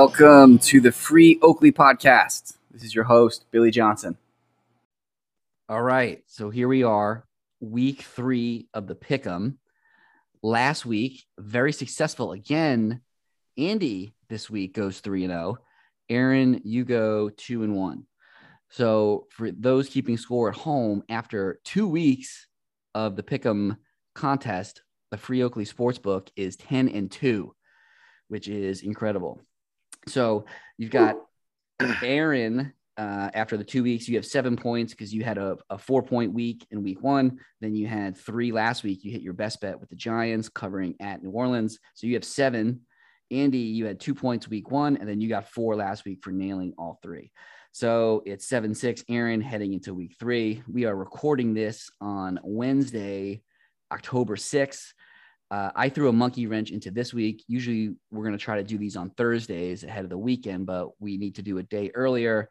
Welcome to the Free Oakley podcast. This is your host, Billy Johnson. All right. So here we are, week three of the Pick'em. Last week, very successful again. Andy this week goes 3 and 0. Aaron, you go 2 and 1. So for those keeping score at home, after two weeks of the Pick'em contest, the Free Oakley Sportsbook is 10 and 2, which is incredible. So you've got Aaron. Uh, after the two weeks, you have seven points because you had a, a four point week in week one. Then you had three last week. You hit your best bet with the Giants covering at New Orleans. So you have seven. Andy, you had two points week one, and then you got four last week for nailing all three. So it's 7 6. Aaron heading into week three. We are recording this on Wednesday, October 6th. Uh, I threw a monkey wrench into this week. Usually we're going to try to do these on Thursdays ahead of the weekend, but we need to do a day earlier.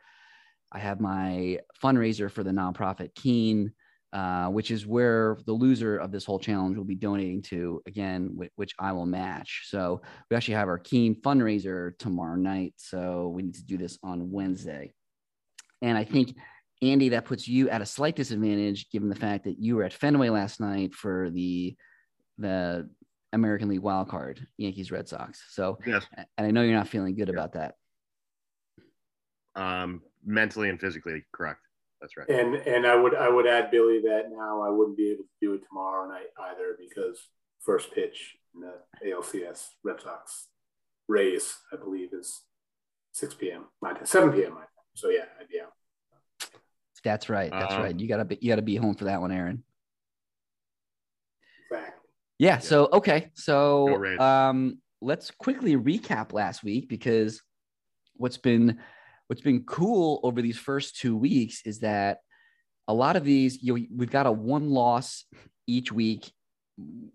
I have my fundraiser for the nonprofit Keen, uh, which is where the loser of this whole challenge will be donating to, again, which, which I will match. So we actually have our Keen fundraiser tomorrow night. So we need to do this on Wednesday. And I think, Andy, that puts you at a slight disadvantage given the fact that you were at Fenway last night for the the American League wild card, Yankees Red Sox. So, yes. and I know you're not feeling good about that. Um, mentally and physically, correct. That's right. And and I would I would add Billy that now I wouldn't be able to do it tomorrow night either because first pitch in the ALCS Red Sox Rays I believe is 6 p.m. my time, 7 p.m. my time. So yeah, yeah. That's right. That's um, right. You gotta be you gotta be home for that one, Aaron. Yeah. So okay. So um let's quickly recap last week because what's been what's been cool over these first two weeks is that a lot of these you know, we've got a one loss each week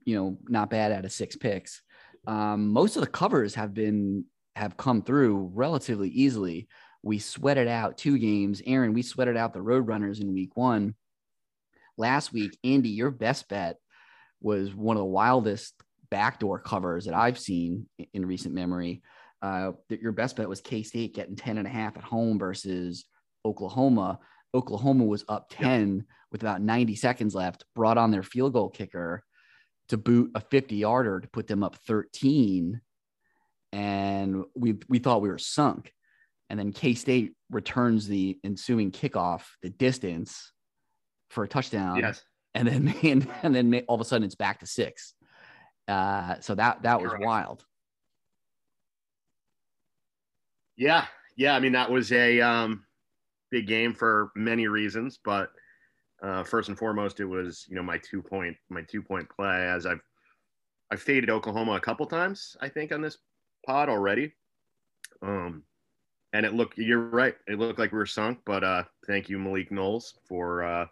you know not bad out of six picks um, most of the covers have been have come through relatively easily we sweated out two games. Aaron, we sweated out the Roadrunners in week one. Last week, Andy, your best bet was one of the wildest backdoor covers that I've seen in recent memory. Uh, your best bet was K State getting 10 and a half at home versus Oklahoma. Oklahoma was up 10 yep. with about 90 seconds left, brought on their field goal kicker to boot a 50 yarder to put them up 13. And we, we thought we were sunk and then K State returns the ensuing kickoff, the distance for a touchdown. Yes. And then and, and then all of a sudden it's back to six. Uh, so that that was wild. Yeah, yeah. I mean that was a um, big game for many reasons, but uh, first and foremost, it was you know my two point my two point play as I've I've faded Oklahoma a couple times I think on this pod already. Um, and it looked you're right it looked like we were sunk but uh thank you malik knowles for uh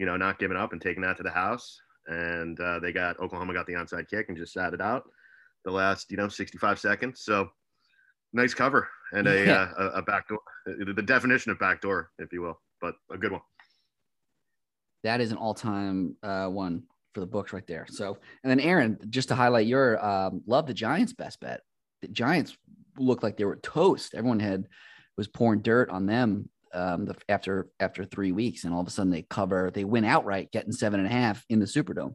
you know not giving up and taking that to the house. And uh, they got oklahoma got the onside kick and just sat it out the last you know 65 seconds. So nice cover and a yeah. uh, a, a backdoor the definition of backdoor if you will but a good one. That is an all-time uh, one for the books right there. So and then aaron just to highlight your um, love the giants best bet. The giants looked like they were toast. Everyone had was pouring dirt on them um, the, after after three weeks, and all of a sudden they cover, they win outright, getting seven and a half in the Superdome.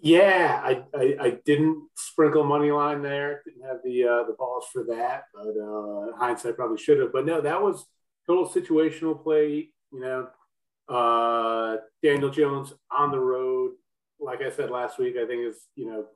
Yeah, I, I, I didn't sprinkle money line there. Didn't have the uh, the balls for that, but uh, hindsight probably should have. But no, that was total situational play. You know, uh, Daniel Jones on the road. Like I said last week, I think is you know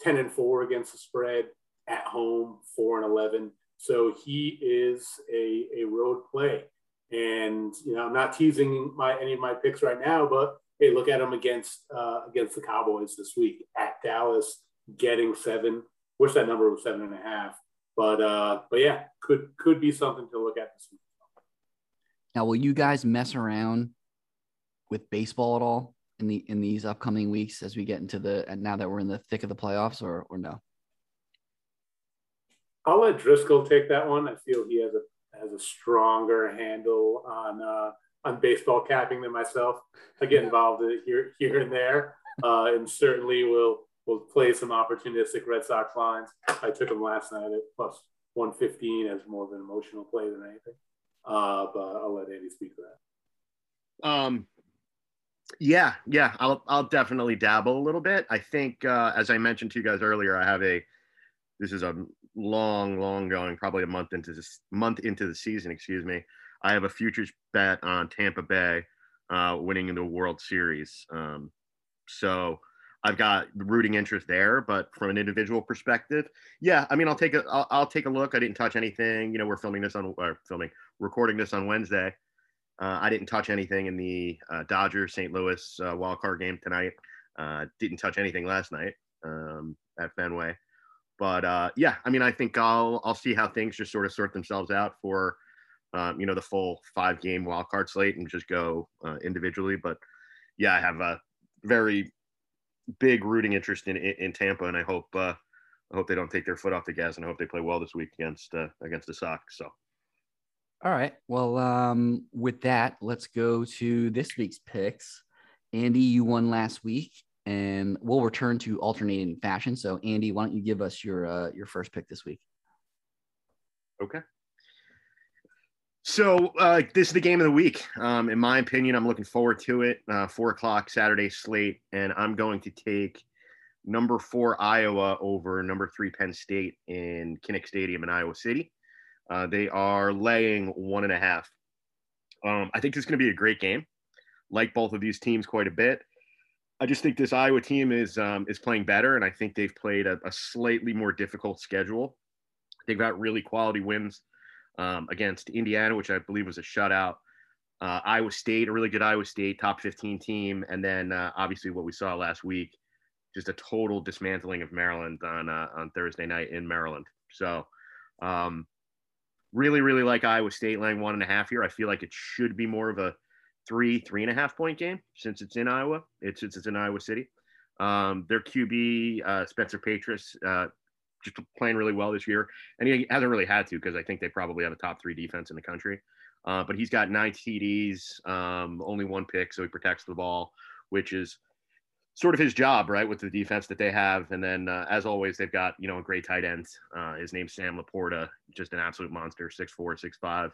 ten and four against the spread at home, four and eleven. So he is a, a road play. And you know, I'm not teasing my any of my picks right now, but hey, look at him against uh, against the Cowboys this week at Dallas, getting seven. Wish that number was seven and a half, but uh, but yeah, could could be something to look at this week. Now, will you guys mess around with baseball at all in the in these upcoming weeks as we get into the and now that we're in the thick of the playoffs, or or no? I'll let Driscoll take that one. I feel he has a has a stronger handle on uh, on baseball capping than myself. I get involved here here and there, uh, and certainly will will play some opportunistic Red Sox lines. I took them last night at plus 115 as more of an emotional play than anything. Uh, but I'll let Andy speak to that. Um, yeah, yeah, I'll I'll definitely dabble a little bit. I think, uh, as I mentioned to you guys earlier, I have a this is a long, long going, probably a month into this month into the season. Excuse me. I have a futures bet on Tampa Bay uh, winning in the World Series. Um, so I've got rooting interest there, but from an individual perspective, yeah, I mean, I'll take a, I'll, I'll take a look. I didn't touch anything. You know, we're filming this on, or filming, recording this on Wednesday. Uh, I didn't touch anything in the uh, Dodgers St. Louis uh, wild card game tonight. Uh, didn't touch anything last night um, at Fenway. But uh, yeah, I mean, I think I'll I'll see how things just sort of sort themselves out for um, you know the full five game wild card slate and just go uh, individually. But yeah, I have a very big rooting interest in in, Tampa, and I hope uh, I hope they don't take their foot off the gas, and I hope they play well this week against uh, against the Sox. So. All right. Well, um, with that, let's go to this week's picks. Andy, you won last week, and we'll return to alternating fashion. So, Andy, why don't you give us your uh, your first pick this week? Okay. So uh, this is the game of the week. Um, in my opinion, I'm looking forward to it. Uh, four o'clock Saturday slate, and I'm going to take number four Iowa over number three Penn State in Kinnick Stadium in Iowa City. Uh, they are laying one and a half. Um, I think it's going to be a great game. Like both of these teams quite a bit. I just think this Iowa team is um, is playing better, and I think they've played a, a slightly more difficult schedule. They've got really quality wins um, against Indiana, which I believe was a shutout. Uh, Iowa State, a really good Iowa State top 15 team, and then uh, obviously what we saw last week, just a total dismantling of Maryland on uh, on Thursday night in Maryland. So, um, really, really like Iowa State laying one and a half here. I feel like it should be more of a three, three and a half point game since it's in Iowa. It's since it's in Iowa City. Um, their QB uh, Spencer Petras uh, just playing really well this year, and he hasn't really had to because I think they probably have a top three defense in the country. Uh, but he's got nine TDs, um, only one pick, so he protects the ball, which is sort of his job, right, with the defense that they have. And then, uh, as always, they've got you know a great tight end. Uh, his name's Sam LaPorta, just an absolute monster, six four, six five.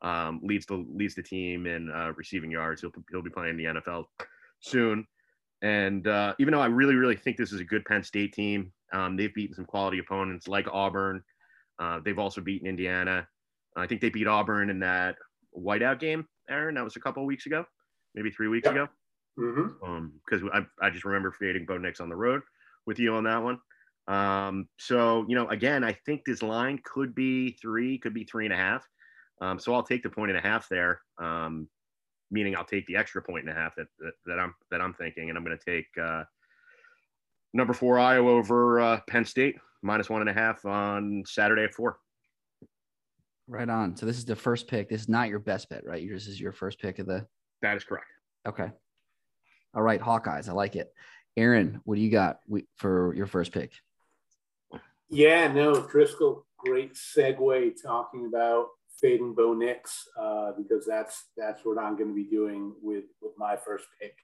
Um, leads the leads the team in uh, receiving yards. He'll he'll be playing in the NFL soon. And uh, even though I really really think this is a good Penn State team, um, they've beaten some quality opponents like Auburn. Uh, they've also beaten Indiana. I think they beat Auburn in that whiteout game, Aaron. That was a couple of weeks ago, maybe three weeks ago. Because mm-hmm. um, I, I just remember fading Bo Nix on the road with you on that one. Um, so, you know, again, I think this line could be three, could be three and a half. Um, so I'll take the point and a half there, um, meaning I'll take the extra point and a half that, that, that I'm that I'm thinking, and I'm going to take uh, number four Iowa over uh, Penn State minus one and a half on Saturday at four. Right on. So this is the first pick. This is not your best bet, right? This is your first pick of the. That is correct. Okay. All right, Hawkeyes. I like it. Aaron, what do you got for your first pick? Yeah, no, Driscoll, great segue talking about fading Bo Nix uh, because that's that's what I'm going to be doing with with my first pick.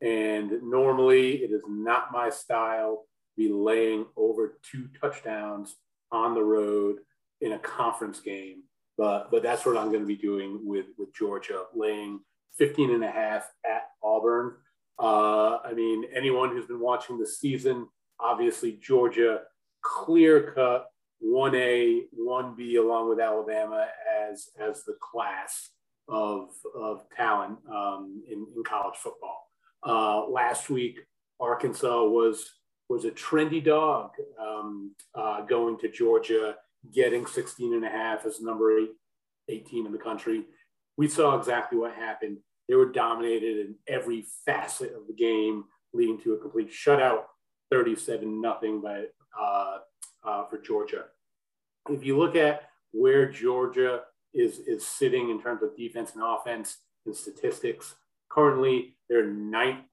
And normally it is not my style to be laying over two touchdowns on the road in a conference game. But, but that's what I'm going to be doing with, with Georgia, laying 15 and a half at Auburn. Uh, I mean, anyone who's been watching the season, obviously Georgia, clear cut 1A, 1B, along with Alabama as, as the class of, of talent um, in, in college football. Uh, last week, Arkansas was was a trendy dog um, uh, going to Georgia, getting 16 and a half as number eight, 18 in the country. We saw exactly what happened. They were dominated in every facet of the game, leading to a complete shutout, 37 nothing by uh, uh, for Georgia. If you look at where Georgia is is sitting in terms of defense and offense and statistics, Currently, they're ninth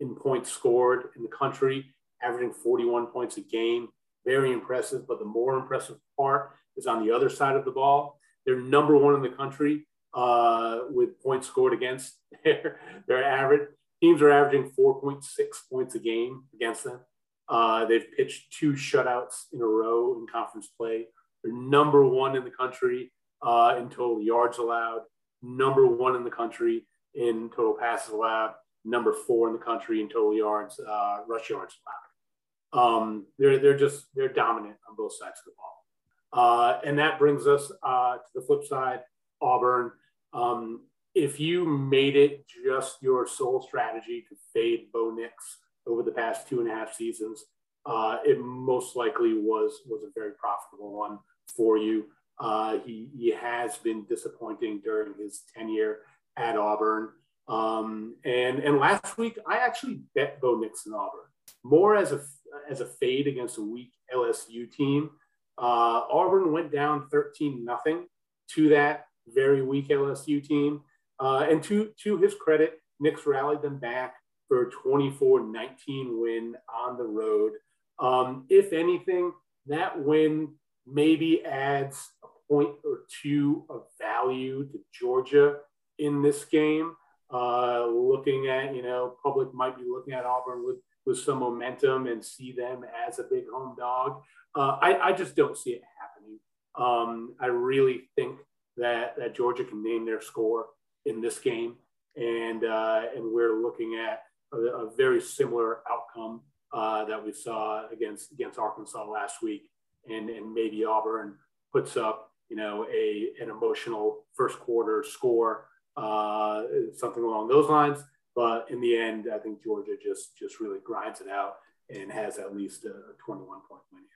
in points scored in the country, averaging 41 points a game. Very impressive. But the more impressive part is on the other side of the ball. They're number one in the country uh, with points scored against their, their average. Teams are averaging 4.6 points a game against them. Uh, they've pitched two shutouts in a row in conference play They're number one in the country uh, in total yards allowed, number one in the country in total passes allowed, number four in the country in total yards, uh, rush yards allowed. Um, they're, they're just, they're dominant on both sides of the ball. Uh, and that brings us uh, to the flip side, Auburn. Um, if you made it just your sole strategy to fade Bo Nix over the past two and a half seasons, uh, it most likely was was a very profitable one for you. Uh, he, he has been disappointing during his tenure at Auburn. Um, and, and last week, I actually bet Bo Nix in Auburn more as a, as a fade against a weak LSU team. Uh, Auburn went down 13 nothing to that very weak LSU team. Uh, and to, to his credit, Nix rallied them back for a 24 19 win on the road. Um, if anything, that win maybe adds a point or two of value to Georgia in this game. Uh, looking at, you know, public might be looking at Auburn with, with some momentum and see them as a big home dog. Uh, I, I just don't see it happening. Um, I really think that, that Georgia can name their score in this game. And, uh, and we're looking at a, a very similar outcome uh, that we saw against, against Arkansas last week. And, and maybe Auburn puts up, you know, a, an emotional first quarter score, uh, something along those lines. But in the end, I think Georgia just, just really grinds it out and has at least a 21 point win here.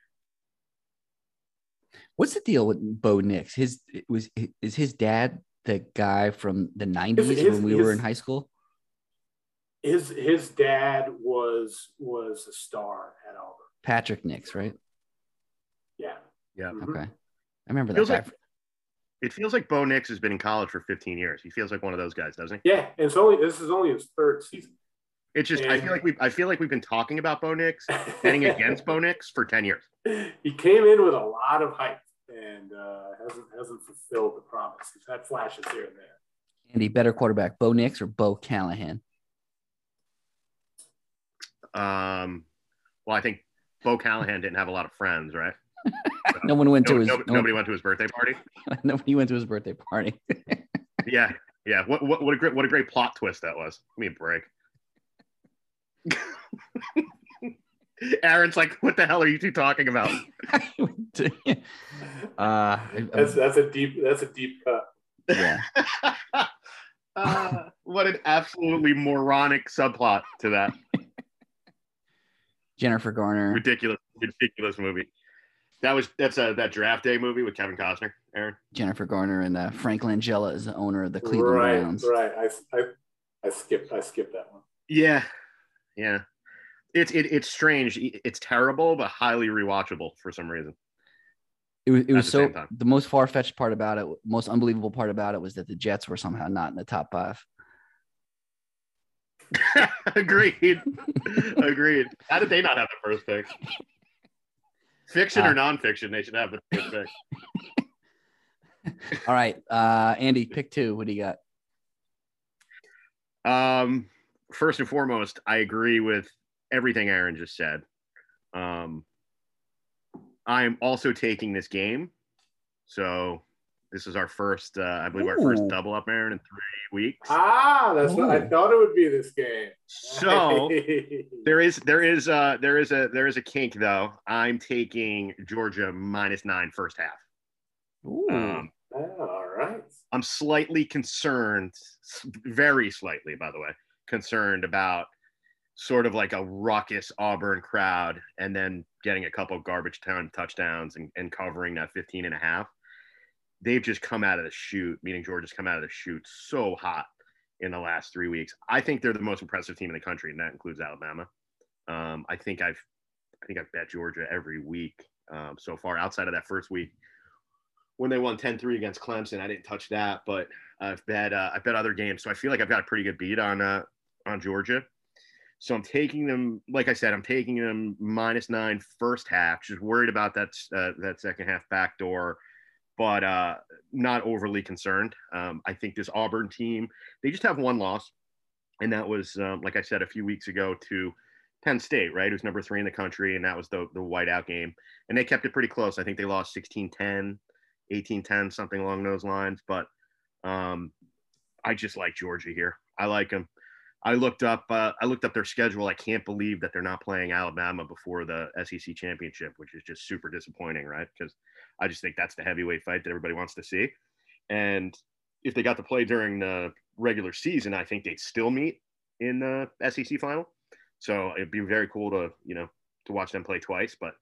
What's the deal with Bo Nix? His was is his dad the guy from the '90s when we his, were in high school? His his dad was was a star at Auburn. Patrick Nix, right? Yeah. Yeah. Mm-hmm. Okay. I remember that. Like, it feels like Bo Nix has been in college for 15 years. He feels like one of those guys, doesn't he? Yeah, and it's only this is only his third season. It's just and, I feel like we I feel like we've been talking about Bo Nix, betting against Bo Nix for 10 years. He came in with a lot of hype and uh, hasn't hasn't fulfilled the promise. He's had flashes here and there. Andy, better quarterback, Bo Nix or Bo Callahan? Um, well, I think Bo Callahan didn't have a lot of friends, right? So, no one went to his. No, no nobody went to his birthday party. nobody went to his birthday party. yeah, yeah. What, what what a great what a great plot twist that was. Give me a break. Aaron's like, what the hell are you two talking about? uh, that's that's a deep that's a deep cut. Yeah. uh, what an absolutely moronic subplot to that. Jennifer Garner. Ridiculous, ridiculous movie. That was that's a that draft day movie with Kevin Costner. Aaron. Jennifer Garner and uh, Frank Langella is the owner of the Cleveland right, Browns. Right. I, I I skipped I skipped that one. Yeah. Yeah it's it, it's strange. It's terrible, but highly rewatchable for some reason. It was it was so the most far fetched part about it, most unbelievable part about it was that the Jets were somehow not in the top five. Agreed. Agreed. How did they not have the first pick? Fiction uh, or nonfiction, they should have the first pick. All right, uh, Andy, pick two. What do you got? Um, first and foremost, I agree with everything Aaron just said. Um, I'm also taking this game. So this is our first, uh, I believe, Ooh. our first double up, Aaron, in three weeks. Ah, that's Ooh. what I thought it would be this game. So there is, there is, uh, there is a, there is a kink though. I'm taking Georgia minus nine first half. Ooh. Um, all right. I'm slightly concerned, very slightly, by the way, concerned about sort of like a ruckus Auburn crowd and then getting a couple garbage time touchdowns and, and covering that 15 and a half. They've just come out of the shoot, meaning Georgia's come out of the shoot so hot in the last three weeks. I think they're the most impressive team in the country, and that includes Alabama. Um, I think I've I think I've bet Georgia every week um, so far outside of that first week when they won 10-3 against Clemson. I didn't touch that, but I've bet uh, I bet other games. So I feel like I've got a pretty good beat on uh, on Georgia. So I'm taking them, like I said, I'm taking them minus nine first half. Just worried about that uh, that second half backdoor, but uh, not overly concerned. Um, I think this Auburn team, they just have one loss, and that was, um, like I said a few weeks ago, to Penn State, right? Who's number three in the country, and that was the the whiteout game, and they kept it pretty close. I think they lost 16-10, 18-10, something along those lines. But um, I just like Georgia here. I like them. I looked up uh, I looked up their schedule. I can't believe that they're not playing Alabama before the SEC championship, which is just super disappointing, right? Because I just think that's the heavyweight fight that everybody wants to see. And if they got to play during the regular season, I think they'd still meet in the SEC final. So it'd be very cool to you know to watch them play twice. But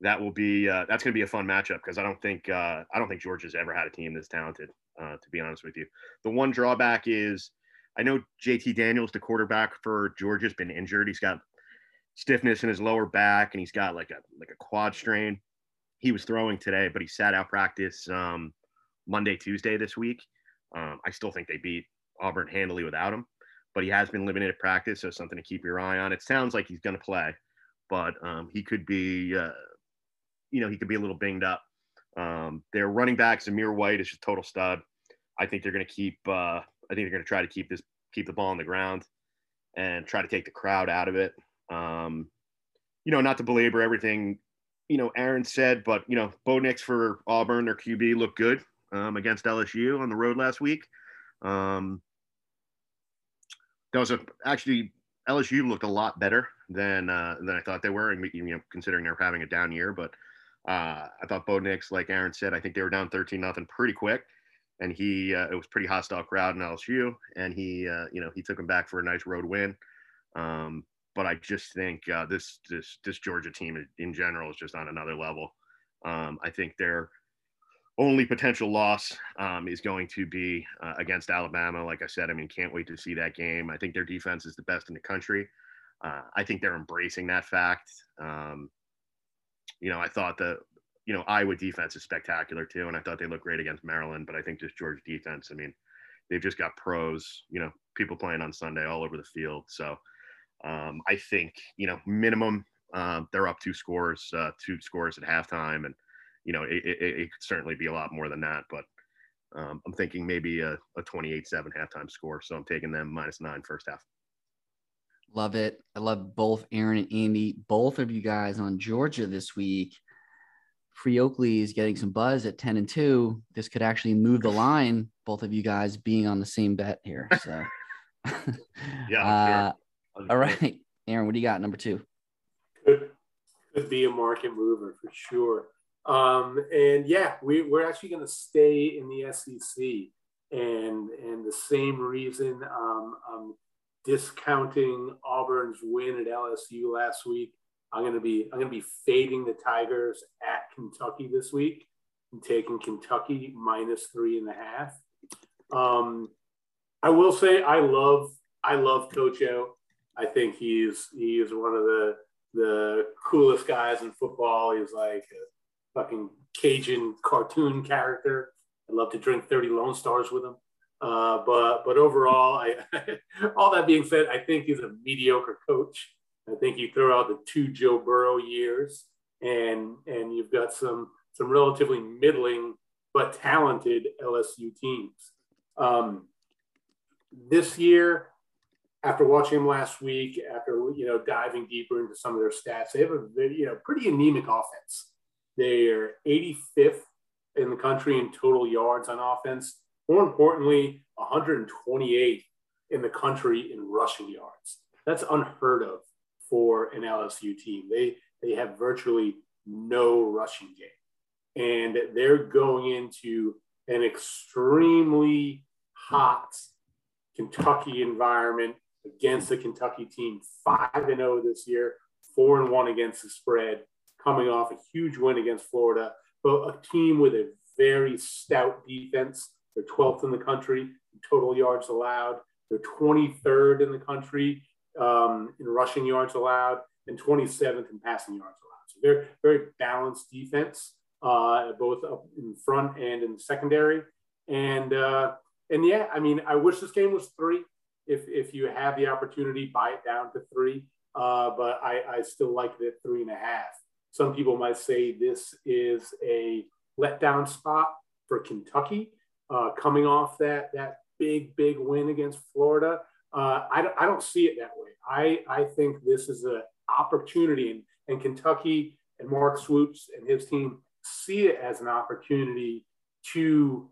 that will be uh, that's going to be a fun matchup because I don't think uh, I don't think Georgia's ever had a team this talented. Uh, to be honest with you, the one drawback is I know JT Daniels, the quarterback for Georgia's been injured. He's got stiffness in his lower back and he's got like a like a quad strain. He was throwing today, but he sat out practice um, Monday, Tuesday this week. Um, I still think they beat Auburn handily without him, but he has been limited at practice, so something to keep your eye on. It sounds like he's going to play, but um, he could be, uh, you know, he could be a little binged up. Um, their running back Zamir White is just total stud. I think they're going to keep. Uh, I think they're going to try to keep this, keep the ball on the ground, and try to take the crowd out of it. Um, you know, not to belabor everything, you know, Aaron said, but you know, Bo Nix for Auburn, their QB looked good um, against LSU on the road last week. Um, that was a actually LSU looked a lot better than uh, than I thought they were, and you know, considering they're having a down year. But uh, I thought Bo Nix, like Aaron said, I think they were down thirteen nothing pretty quick, and he uh, it was pretty hostile crowd in LSU, and he uh, you know he took them back for a nice road win. Um, but I just think uh, this this this Georgia team in general is just on another level. Um, I think they're only potential loss um, is going to be uh, against Alabama. Like I said, I mean, can't wait to see that game. I think their defense is the best in the country. Uh, I think they're embracing that fact. Um, you know, I thought the, you know, Iowa defense is spectacular too, and I thought they looked great against Maryland. But I think this Georgia defense, I mean, they've just got pros. You know, people playing on Sunday all over the field. So um, I think you know, minimum uh, they're up two scores, uh, two scores at halftime, and you know, it, it, it, could certainly be a lot more than that, but um, I'm thinking maybe a, a 28 7 halftime score. So I'm taking them minus nine first half. Love it. I love both Aaron and Andy, both of you guys on Georgia this week. Free Oakley is getting some buzz at 10 and 2. This could actually move the line, both of you guys being on the same bet here. So, yeah. Uh, sure. All right. Aaron, what do you got? Number two. Could, could be a market mover for sure. Um, and yeah, we, we're actually going to stay in the SEC. And, and the same reason um, I'm discounting Auburn's win at LSU last week. I'm going to be I'm going to be fading the Tigers at Kentucky this week and taking Kentucky minus three and a half. Um, I will say I love I love Coach O. I think he's he is one of the the coolest guys in football. He's like a fucking Cajun cartoon character. I'd love to drink 30 Lone Stars with him. Uh, but but overall, I, all that being said, I think he's a mediocre coach. I think you throw out the two Joe Burrow years, and and you've got some some relatively middling but talented LSU teams. Um, this year, after watching them last week, after you know diving deeper into some of their stats, they have a you know pretty anemic offense. They're 85th in the country in total yards on offense. More importantly, 128th in the country in rushing yards. That's unheard of for an LSU team. They they have virtually no rushing game, and they're going into an extremely hot Kentucky environment against the Kentucky team, five and zero oh this year, four and one against the spread coming off a huge win against Florida, but a team with a very stout defense. They're 12th in the country in total yards allowed. They're 23rd in the country um, in rushing yards allowed and 27th in passing yards allowed. So they're very balanced defense, uh, both up in front and in the secondary. And uh, and yeah, I mean, I wish this game was three. If if you have the opportunity, buy it down to three. Uh, but I, I still like it at three and a half. Some people might say this is a letdown spot for Kentucky uh, coming off that, that big, big win against Florida. Uh, I, I don't see it that way. I I think this is an opportunity, and, and Kentucky and Mark Stoops and his team see it as an opportunity to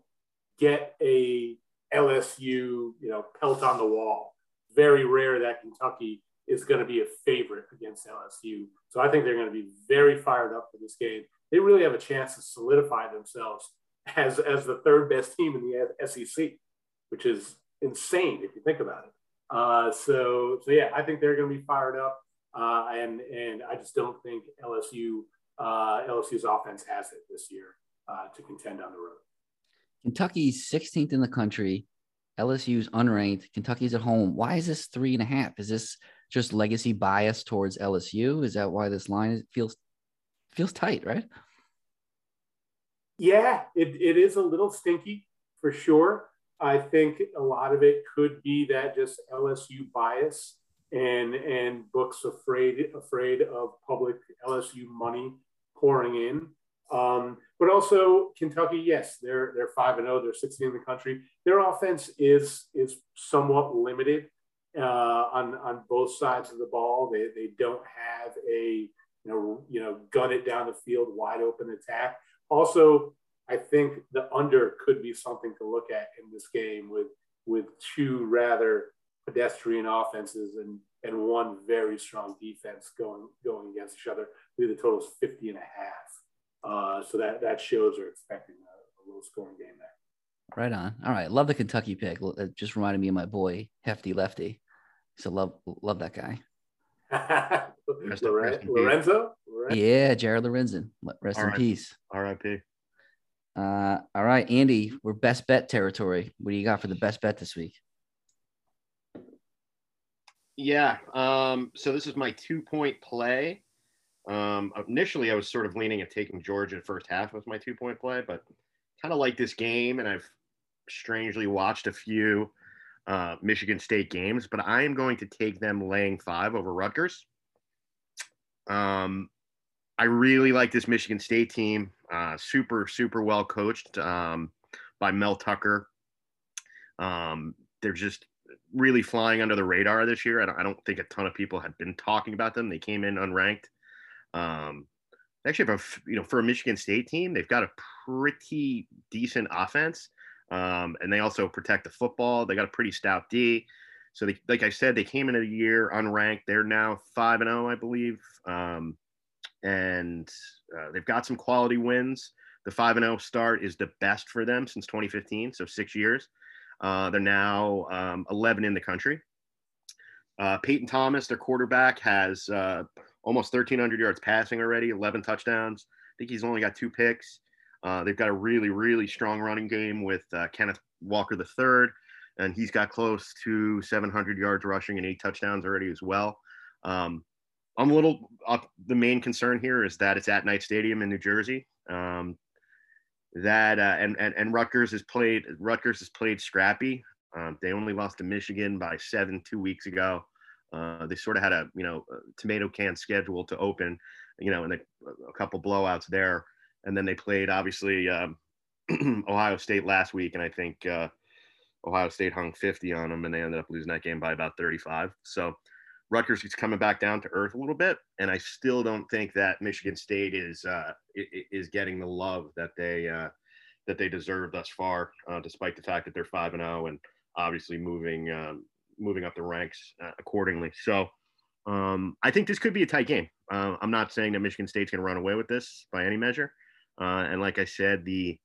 get a LSU, you know, pelt on the wall. Very rare that Kentucky is going to be a favorite against LSU. So I think they're going to be very fired up for this game. They really have a chance to solidify themselves as, as the third best team in the SEC, which is insane if you think about it. Uh, so, so yeah, I think they're going to be fired up, uh, and and I just don't think LSU uh, LSU's offense has it this year uh, to contend on the road. Kentucky's 16th in the country. LSU's unranked. Kentucky's at home. Why is this three and a half? Is this just legacy bias towards LSU? Is that why this line feels feels tight, right? Yeah, it, it is a little stinky for sure. I think a lot of it could be that just LSU bias and and books afraid afraid of public LSU money pouring in. Um, also Kentucky, yes, they're they're five and zero. Oh, they're 16 in the country. Their offense is is somewhat limited uh, on on both sides of the ball. They they don't have a you know you know gun it down the field wide open attack. Also, I think the under could be something to look at in this game with with two rather pedestrian offenses and and one very strong defense going going against each other. I believe the total is 50 and a half. Uh, so that that shows are expecting a, a low scoring game there. Right on. All right, love the Kentucky pick. It just reminded me of my boy Hefty Lefty. So love love that guy. Lorenzo? Lorenzo? Yeah, Jared Lorenzen. Rest in peace. R.I.P. Uh, all right, Andy, we're best bet territory. What do you got for the best bet this week? Yeah. Um, so this is my two point play. Um, initially, I was sort of leaning at taking Georgia first half was my two point play, but kind of like this game, and I've strangely watched a few uh, Michigan State games, but I am going to take them laying five over Rutgers. Um, I really like this Michigan State team. Uh, super, super well coached um, by Mel Tucker. Um, they're just really flying under the radar this year. I don't, I don't, think a ton of people had been talking about them. They came in unranked. Um, actually a, you know, for a Michigan State team, they've got a pretty decent offense. Um, and they also protect the football. They got a pretty stout D. So they, like I said, they came into the year unranked. They're now five and zero, oh, I believe, um, and uh, they've got some quality wins. The five and zero oh start is the best for them since 2015, so six years. Uh, they're now um, 11 in the country. Uh, Payton Thorne, their quarterback, has uh, almost 1,300 yards passing already, 11 touchdowns. I think he's only got two picks. Uh, they've got a really, really strong running game with uh, Kenneth Walker III, and he's got close to 700 yards rushing and eight touchdowns already as well. Um, I'm a little. Uh, the main concern here is that it's at Night Stadium in New Jersey. Um, that uh, and, and and Rutgers has played. Rutgers has played scrappy. Um, they only lost to Michigan by seven two weeks ago. Uh, they sort of had a you know a tomato can schedule to open, you know, and a, a couple blowouts there, and then they played obviously um, Ohio State last week, and I think uh, Ohio State hung 50 on them, and they ended up losing that game by about 35. So Rutgers is coming back down to earth a little bit, and I still don't think that Michigan State is uh, is getting the love that they uh, that they deserve thus far, uh, despite the fact that they're five and zero, oh and obviously moving um, moving up the ranks uh, accordingly. So um, I think this could be a tight game. Uh, I'm not saying that Michigan State's going to run away with this by any measure. Uh, and like I said, the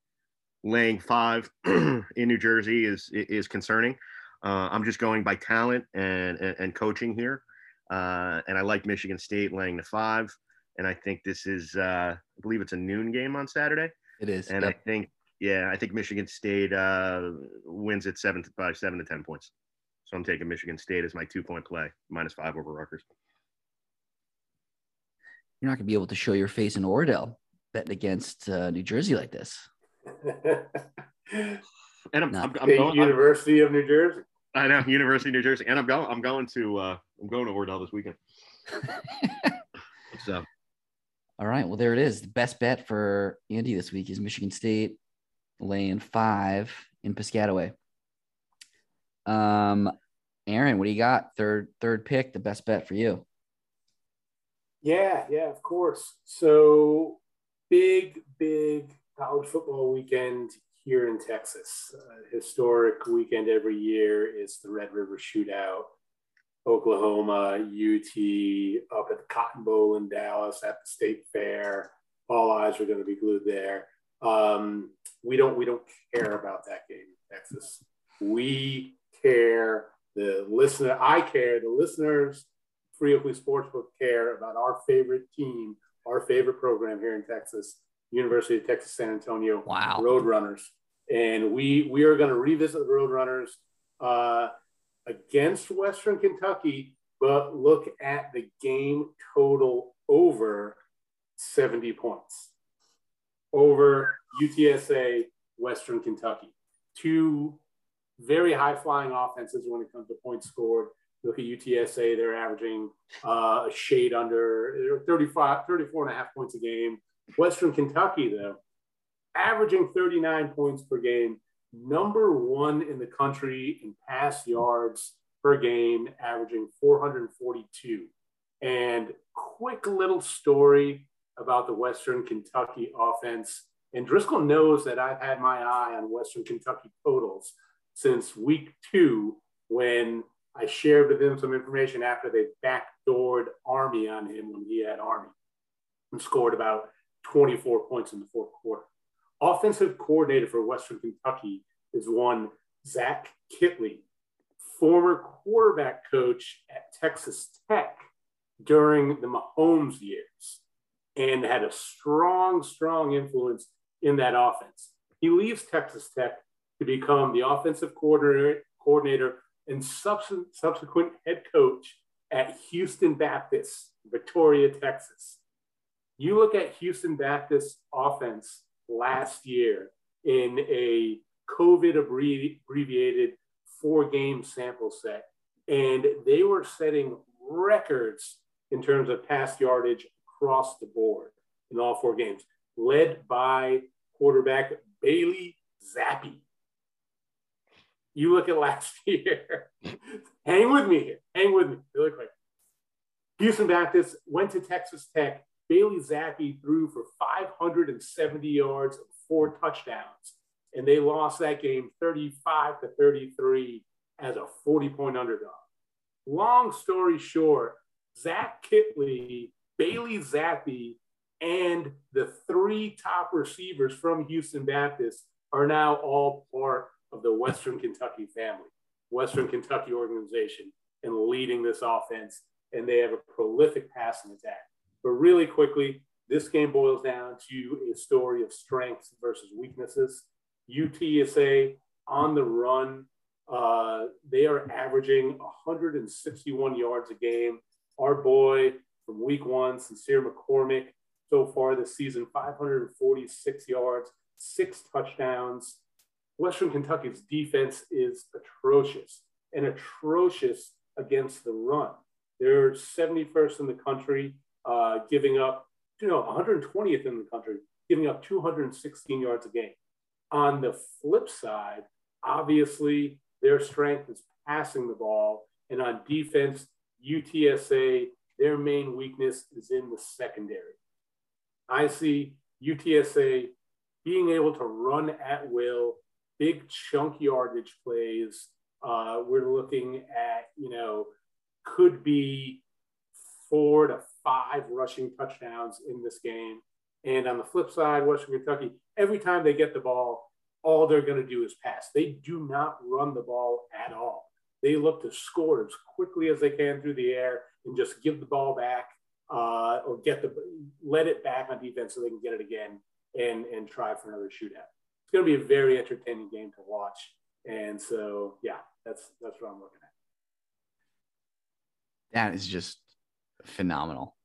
laying five in New Jersey is is concerning. Uh, I'm just going by talent and and, and coaching here, uh, and I like Michigan State laying the five. And I think this is, uh, I believe it's a noon game on Saturday. It is, and yep. I think, yeah, I think Michigan State uh, wins at seven by seven to ten points. So I'm taking Michigan State as my two point play, minus five over Rutgers. You're not going to be able to show your face in Oradell betting against uh, New Jersey like this. and I'm, I'm, I'm going, University I'm, of New Jersey. I know University of New Jersey, and I'm going. I'm going to. Uh, I'm going to Oradell this weekend. so, all right. Well, there it is. The best bet for Andy this week is Michigan State laying five in Piscataway. Um, Aaron, what do you got? Third third pick, the best bet for you. Yeah, yeah, of course. So big, big college football weekend here in Texas. Uh, historic weekend every year is the Red River Shootout. Oklahoma, UT, up at the Cotton Bowl in Dallas at the State Fair. All eyes are going to be glued there. Um, we don't we don't care about that game Texas. We care. The listener, I care. The listeners, Free Oakley Sportsbook care about our favorite team, our favorite program here in Texas, University of Texas San Antonio. Wow. Roadrunners, and we we are going to revisit the Roadrunners uh, against Western Kentucky, but look at the game total over 70 points over UTSA, Western Kentucky. Two very high flying offenses when it comes to points scored. Look at UTSA, they're averaging uh, a shade under 35, 34 and a half points a game. Western Kentucky, though, averaging 39 points per game, number one in the country in pass yards per game, averaging 442. And quick little story about the Western Kentucky offense. And Driscoll knows that I've had my eye on Western Kentucky totals since week two when I shared with him some information after they backdoored Army on him when he had Army and scored about 24 points in the fourth quarter. Offensive coordinator for Western Kentucky is one Zach Kittley, former quarterback coach at Texas Tech during the Mahomes years and had a strong, strong influence in that offense. He leaves Texas Tech to become the offensive coordinator, coordinator and subsequent head coach at Houston Baptist, Victoria, Texas. You look at Houston Baptist offense last year in a COVID abbreviated four game sample set, and they were setting records in terms of pass yardage across the board in all four games, led by quarterback Bailey Zappe. You look at last year. Hang with me here. Hang with me really quick. Houston Baptist went to Texas Tech. Bailey Zappe threw for 570 yards and four touchdowns. And they lost that game 35 to 33 as a 40 point underdog. Long story short, Zach Kittley, Bailey Zappe and the three top receivers from Houston Baptist are now all part of the Western Kentucky family, Western Kentucky organization, and leading this offense. And they have a prolific passing attack. But really quickly, this game boils down to a story of strengths versus weaknesses. UTSA on the run, uh, they are averaging 161 yards a game. Our boy from week one, Sincere McCormick, so far this season, 546 yards, six touchdowns. Western Kentucky's defense is atrocious and atrocious against the run. They're 71st in the country, uh, giving up, you know, 120th in the country, giving up 216 yards a game. On the flip side, obviously, their strength is passing the ball. And on defense, UTSA their main weakness is in the secondary. I see UTSA being able to run at will, big chunk yardage plays. Uh, we're looking at, you know, could be four to five rushing touchdowns in this game. And on the flip side, Western Kentucky, every time they get the ball, all they're going to do is pass. They do not run the ball at all. They look to score as quickly as they can through the air and just give the ball back uh, or get the let it back on defense so they can get it again and and try for another shootout. It's going to be a very entertaining game to watch. And so, yeah, that's that's what I'm looking at. That is just phenomenal.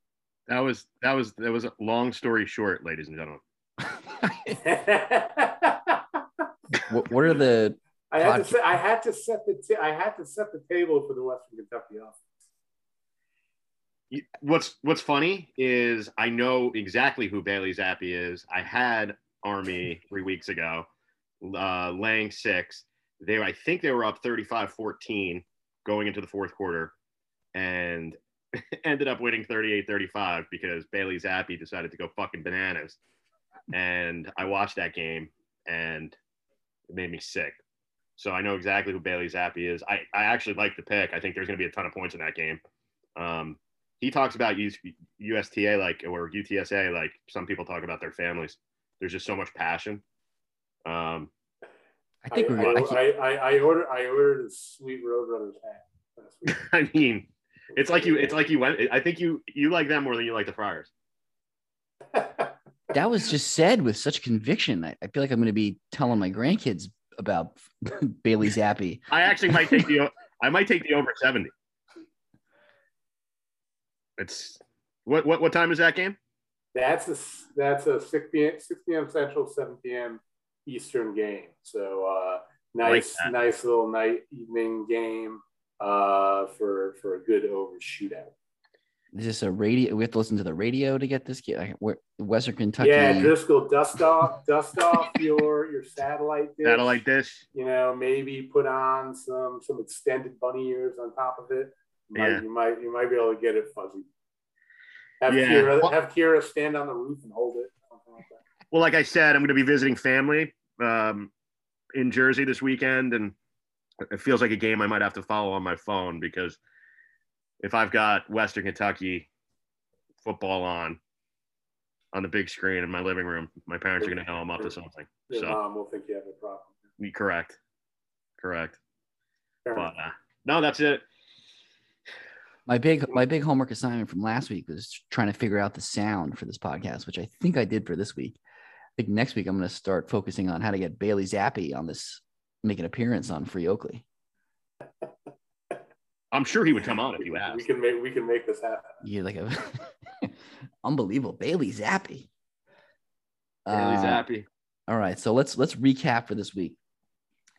That was that was that was a long story short, ladies and gentlemen. what, what are the I had to set, I had to set the t- I had to set the table for the Western Kentucky offense what's what's funny is I know exactly who Bailey Zappe is. I had Army three weeks ago, uh, laying six. They I think they were up 35-14 going into the fourth quarter and ended up winning 38-35 because Bailey Zappe decided to go fucking bananas. And I watched that game and it made me sick. So I know exactly who Bailey Zappe is. I, I actually like the pick. I think there's going to be a ton of points in that game. Um, he talks about USTA like or UTSA like some people talk about their families. There's just so much passion. Um, I think I, we're. I, I, I, ordered I ordered a sweet Roadrunners hat. I mean, it's like you. It's like you went. I think you you like them more than you like the Friars. that was just said with such conviction. I, I feel like I'm going to be telling my grandkids about Bailey Zappe. I actually might take the. I might take the over seventy. It's what what what time is that game? That's a that's a six p.m. six p.m. Central, seven p.m. Eastern game. So uh, nice like nice little night evening game uh, for for a good over shootout. Is this a radio? We have to listen to the radio to get this. Like, Western Kentucky. Yeah, Driscoll, dust off, dust off your your satellite dish. Satellite dish. You know, maybe put on some some extended bunny ears on top of it. You might, yeah. you might you might be able to get it fuzzy. Have yeah. Kira well, have Kira stand on the roof and hold it. Like well, like I said, I'm going to be visiting family um, in Jersey this weekend, and it feels like a game I might have to follow on my phone because if I've got Western Kentucky football on on the big screen in my living room, my parents are going to know I'm up to something. Your so, mom will think you have a problem. Correct. Correct. But, uh, no, that's it. My big my big homework assignment from last week was trying to figure out the sound for this podcast, which I think I did for this week. I think next week I'm going to start focusing on how to get Bailey Zappe on this, make an appearance on Free Oakley. I'm sure he would come on if you asked. We can make we can make this happen. You're like a unbelievable Bailey Zappe. Bailey uh, Zappe. All right, so let's let's recap for this week.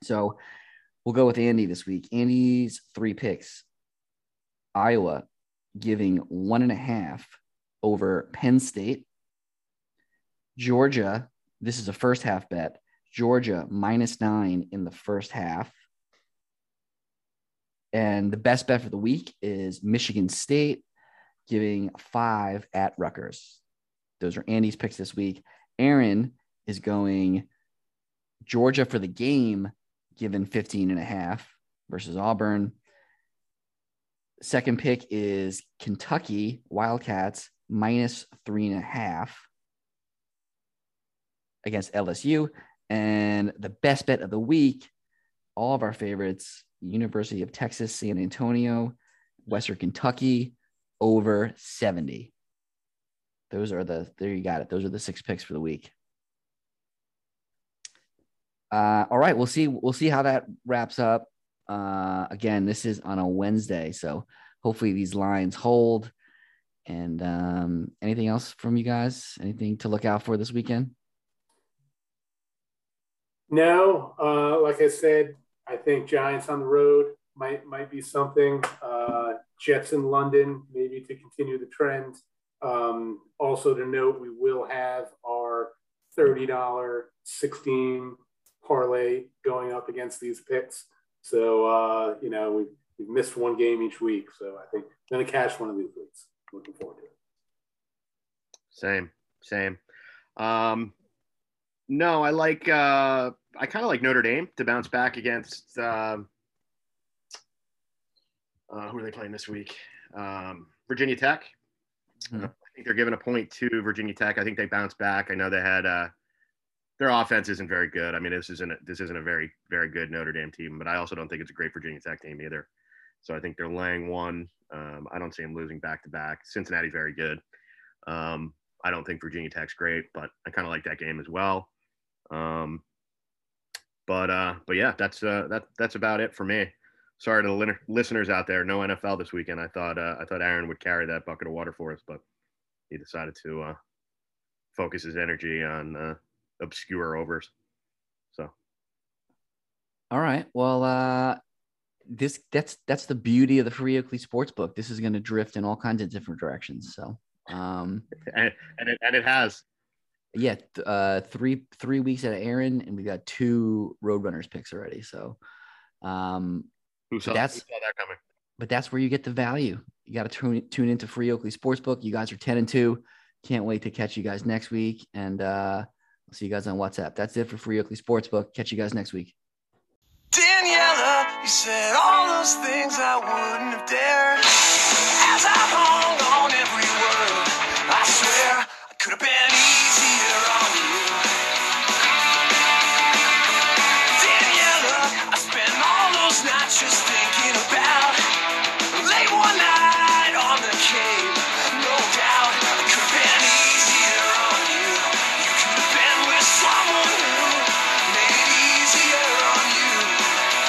So we'll go with Andy this week. Andy's three picks. Iowa giving one and a half over Penn State. Georgia, this is a first half bet. Georgia minus nine in the first half. And the best bet for the week is Michigan State giving five at Rutgers. Those are Andy's picks this week. Aaron is going Georgia for the game, given 15 and a half versus Auburn. Second pick is Kentucky Wildcats minus three and a half against LSU. And the best bet of the week, all of our favorites University of Texas, San Antonio, Western Kentucky over 70. Those are the, there you got it. Those are the six picks for the week. Uh, all right, we'll see. We'll see how that wraps up. Uh, again, this is on a Wednesday, so hopefully these lines hold. And um, anything else from you guys? Anything to look out for this weekend? No, uh, like I said, I think Giants on the road might might be something. Uh, Jets in London, maybe to continue the trend. Um, also to note, we will have our thirty dollar sixteen parlay going up against these picks. So uh, you know we we've missed one game each week, so I think I'm going to cash one of these weeks. Looking forward to it. Same, same. Um, no, I like. Uh, I kind of like Notre Dame to bounce back against. Uh, uh, who are they playing this week? Um, Virginia Tech. Mm-hmm. I think they're giving a point to Virginia Tech. I think they bounce back. I know they had uh, their offense isn't very good. I mean, this isn't a, this isn't a very very good Notre Dame team, but I also don't think it's a great Virginia Tech team either. So I think they're laying one. Um, I don't see them losing back to back. Cincinnati's very good. Um, I don't think Virginia Tech's great, but I kind of like that game as well. Um, but uh, but yeah, that's uh, that that's about it for me. Sorry to the listeners out there. No NFL this weekend. I thought uh, I thought Aaron would carry that bucket of water for us, but he decided to uh, focus his energy on uh, obscure overs. So, all right. Well, uh, this that's that's the beauty of the free Oakley sports book. This is going to drift in all kinds of different directions. So, um, and and it, and it has yeah, uh, three three weeks at Aaron, and we got two Roadrunners picks already. So, um, Who saw, that's who saw that coming? but that's where you get the value. You got to tune tune into Free Oakley Sportsbook. You guys are ten and two. Can't wait to catch you guys next week, and uh, I'll see you guys on WhatsApp. That's it for Free Oakley Sportsbook. Catch you guys next week. Daniela, you said all those things I wouldn't have dared. As I hung on every